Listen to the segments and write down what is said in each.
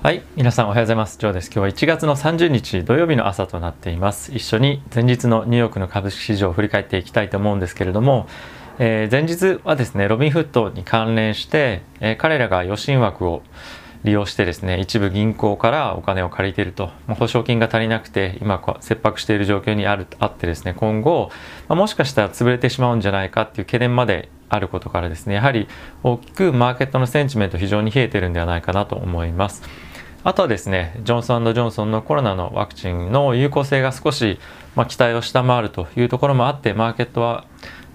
はい皆さんおはようございます。ジョーです。今日は1月の30日土曜日の朝となっています。一緒に前日のニューヨークの株式市場を振り返っていきたいと思うんですけれども、えー、前日はですねロビンフットに関連して、えー、彼らが予診枠を利用してですね一部銀行からお金を借りていると、まあ、保証金が足りなくて今切迫している状況にあるあってですね今後、まあ、もしかしたら潰れてしまうんじゃないかっていう懸念まであることからですねやはり大きくマーケットのセンチメント非常に冷えてるんではないかなと思います。あとはですねジョンソンジョンソンのコロナのワクチンの有効性が少し、まあ、期待を下回るというところもあってマーケットは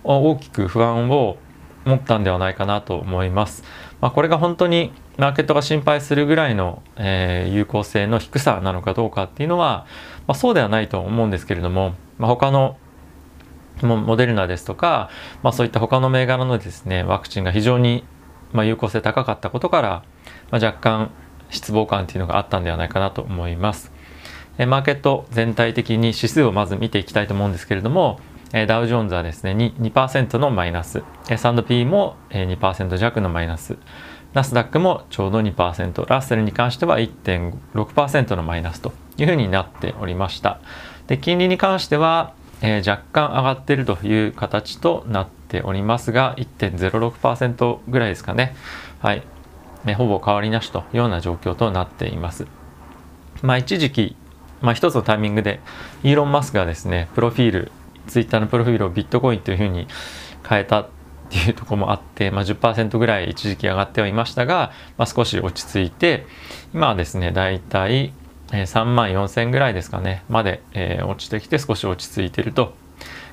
大きく不安を持ったんではないかなと思います。まあ、これが本当にマーケットが心配するぐらいの、えー、有効性の低さなのかどうかっていうのは、まあ、そうではないと思うんですけれども、まあ、他のモデルナですとか、まあ、そういった他の銘柄のですねワクチンが非常に、ま、有効性高かったことから、ま、若干失望感っていうのがあったんではないかなと思います。えマーケット全体的に指数をまず見ていきたいと思うんですけれども、えダウジョーンズはですね 2%, 2のマイナス。S&P も2%弱のマイナス。ナスダックもちょうど2%ラッセルに関しては1.6%のマイナスというふうになっておりました。で金利に関しては、えー、若干上がっているという形となっておりますが1.06%ぐらいですかね。はい、ほぼ変わりなしというような状況となっています。まあ、一時期、まあ、一つのタイミングでイーロン・マスクがですねプロフィールツイッターのプロフィールをビットコインというふうに変えたっていうとこもあって、まあ、10%ぐらい一時期上がってはいましたが、まあ、少し落ち着いて今はですねだいたい3万4000ぐらいですかねまで、えー、落ちてきて少し落ち着いてると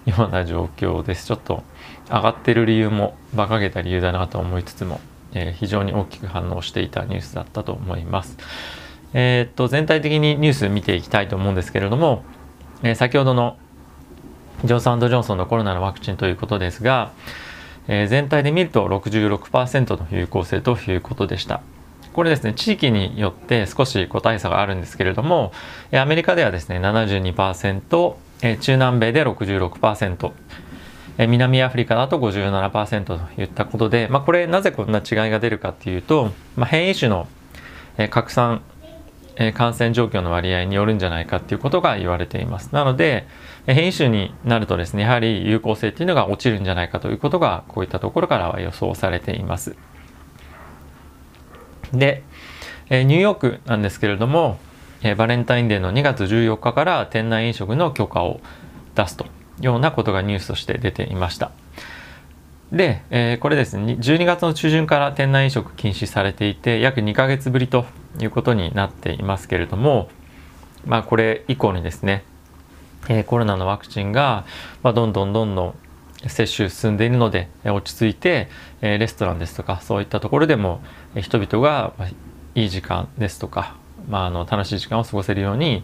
いうような状況ですちょっと上がってる理由も馬鹿げた理由だなと思いつつもえー、非常に大きく反応していたニュースだったと思います。えー、っと全体的にニュース見ていきたいと思うんですけれども、えー、先ほどのジョンソンジョンソンのコロナのワクチンということですが、え、全体で見ると66%の有効性ということでした。これですね地域によって少し個体差があるんですけれどもアメリカではですね72%中南米で66%南アフリカだと57%といったことで、まあ、これなぜこんな違いが出るかっていうと、まあ、変異種の、拡散、感染状況の割合によるんじゃないかっていうことが言われています。なので変異種になるとですねやはり有効性っていうのが落ちるんじゃないかということがこういったところからは予想されています。で、ニューヨークなんですけれども、バレンタインデーの2月14日から店内飲食の許可を出すと。ようなことがニュースとして出ていました。で、えー、これですね12月の中旬から店内飲食禁止されていて約2ヶ月ぶりということになっていますけれどもまあこれ以降にですね、えー、コロナのワクチンが、まあ、どんどんどんどん接種進んでいるので落ち着いて、え、レストランですとかそういったところでも人々がいい時間ですとか、まあ、あの楽しい時間を過ごせるように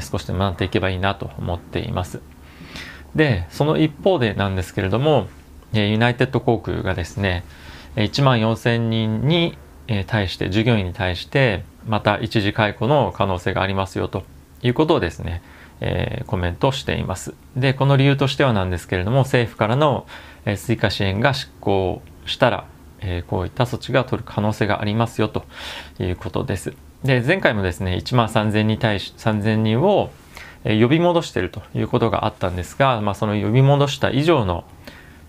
少しでもなっていけばいいなと思っています。でその一方でなんですけれどもユナイテッド航空がですね1万4,000人に対して従業員に対してまた一時解雇の可能性がありますよということをですね、えー、コメントしています。でこの理由としてはなんですけれども政府からの追加支援が執行したら、えー、こういった措置が取る可能性がありますよということです。で前回もですね1万3,000人対し3,000人を呼び戻しているということがあったんですが、まあ、その呼び戻した以上の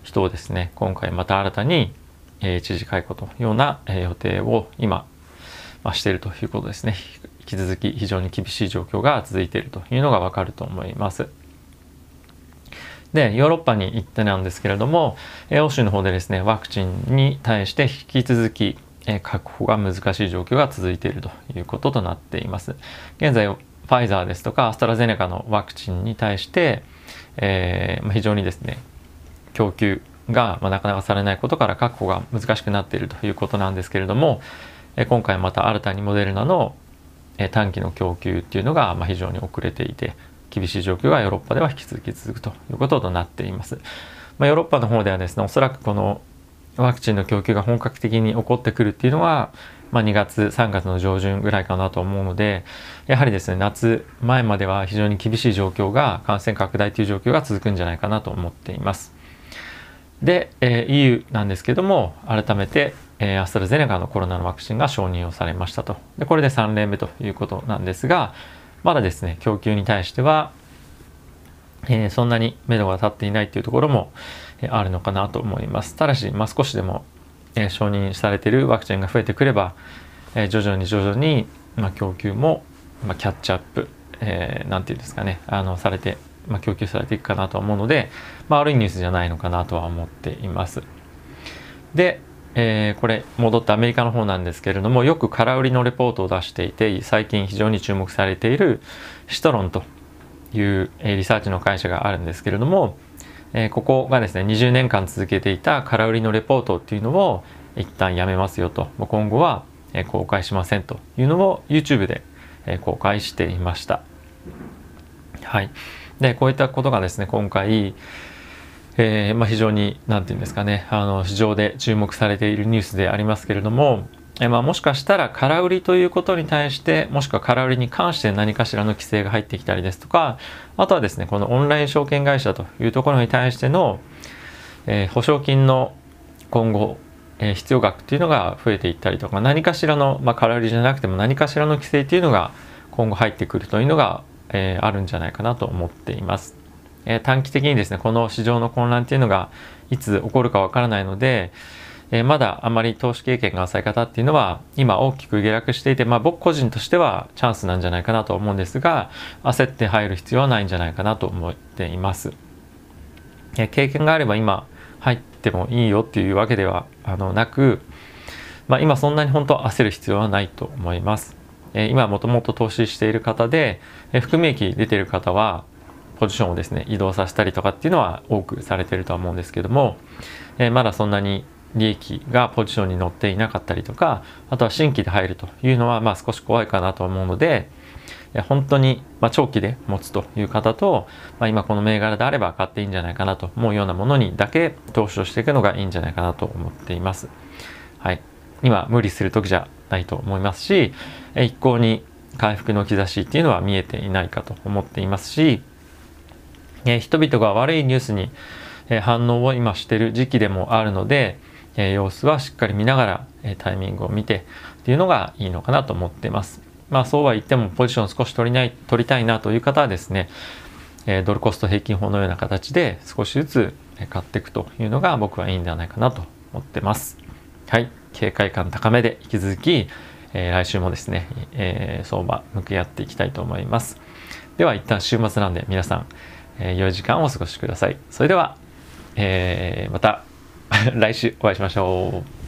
人をですね今回また新たに、え一時解雇というような、え予定を今、まあ、しているということですね引き続き非常に厳しい状況が続いているというのがわかると思います。でヨーロッパに行ってなんですけれども欧州の方でですねワクチンに対して引き続き確保が難しい状況が続いているということとなっています。現在ファイザーですとかアストラゼネカのワクチンに対して、えー、非常にですね供給が、まあ、なかなかされないことから確保が難しくなっているということなんですけれども、え今回また新たにモデルナの、え短期の供給っていうのが、まあ、非常に遅れていて厳しい状況がヨーロッパでは引き続き続くということとなっています。まあ、ヨーロッパの方ではですねおそらくこのワクチンの供給が本格的に起こってくるっていうのはまあ、2月3月の上旬ぐらいかなと思うのでやはりですね夏前までは非常に厳しい状況が感染拡大という状況が続くんじゃないかなと思っています。で、えー、EU なんですけども改めて、えー、アストラゼネカのコロナのワクチンが承認をされましたとでこれで3例目ということなんですがまだですね供給に対しては、えー、そんなに目処が立っていないというところも、えあるのかなと思いますただし、まあ、少しでも、え承認されているワクチンが増えてくれば、え徐々に徐々に、ま、供給も、ま、キャッチアップえー、て言うんですかねあのされて、ま、供給されていくかなと思うので、まあ、悪いニュースじゃないのかなとは思っています。で、えー、これ戻ってアメリカの方なんですけれどもよく空売りのレポートを出していて最近非常に注目されているシトロンという、え、リサーチの会社があるんですけれども、えー、ここがですね20年間続けていた空売りのレポートっていうのを一旦やめますよと今後は公開しませんというのを YouTube で公開していました。はい、でこういったことがですね今回、えー、まあ、非常に何て言うんですかねあの市場で注目されているニュースでありますけれども、え、まあ、もしかしたら空売りということに対してもしくは空売りに関して何かしらの規制が入ってきたりですとかあとはですねこのオンライン証券会社というところに対しての、えー、保証金の今後えー、必要額っていうのが増えていったりとか何かしらの、まあ、空売りじゃなくても何かしらの規制っていうのが今後入ってくるというのが、えー、あるんじゃないかなと思っています。え、短期的にですねこの市場の混乱っていうのがいつ起こるかわからないので、えまだあまり投資経験が浅い方っていうのは今大きく下落していて、まあ、僕個人としてはチャンスなんじゃないかなと思うんですが焦って入る必要はないんじゃないかなと思っています。え経験があれば今入ってもいいよっていうわけではあのなく、まあ、今そんなに本当焦る必要はないと思います。え今もともと投資している方で、え含み益出てる方はポジションをですね移動させたりとかっていうのは多くされてるとは思うんですけども、えまだそんなに利益がポジションに乗っていなかったりとかあとは新規で入るというのはまあ少し怖いかなと思うので、本当に、ま長期で持つという方と、まあ、今この銘柄であれば買っていいんじゃないかなと思うようなものにだけ投資をしていくのがいいんじゃないかなと思っています。はい。今無理する時じゃないと思いますし、一向に回復の兆しっていうのは見えていないかと思っていますし、え人々が悪いニュースに反応を今してる時期でもあるので、え様子はしっかり見ながら、えタイミングを見てっていうのがいいのかなと思ってます。まあそうは言ってもポジション少し取りない取りたいなという方はですね、えドルコスト平均法のような形で少しずつ買っていくというのが僕はいいんではないかなと思ってます。はい。警戒感高めで引き続き、えー、来週もですね、えー、相場向き合っていきたいと思います。では一旦週末なんで皆さん、えー、良い時間をお過ごしください。それでは、えー、また 来週お会いしましょう。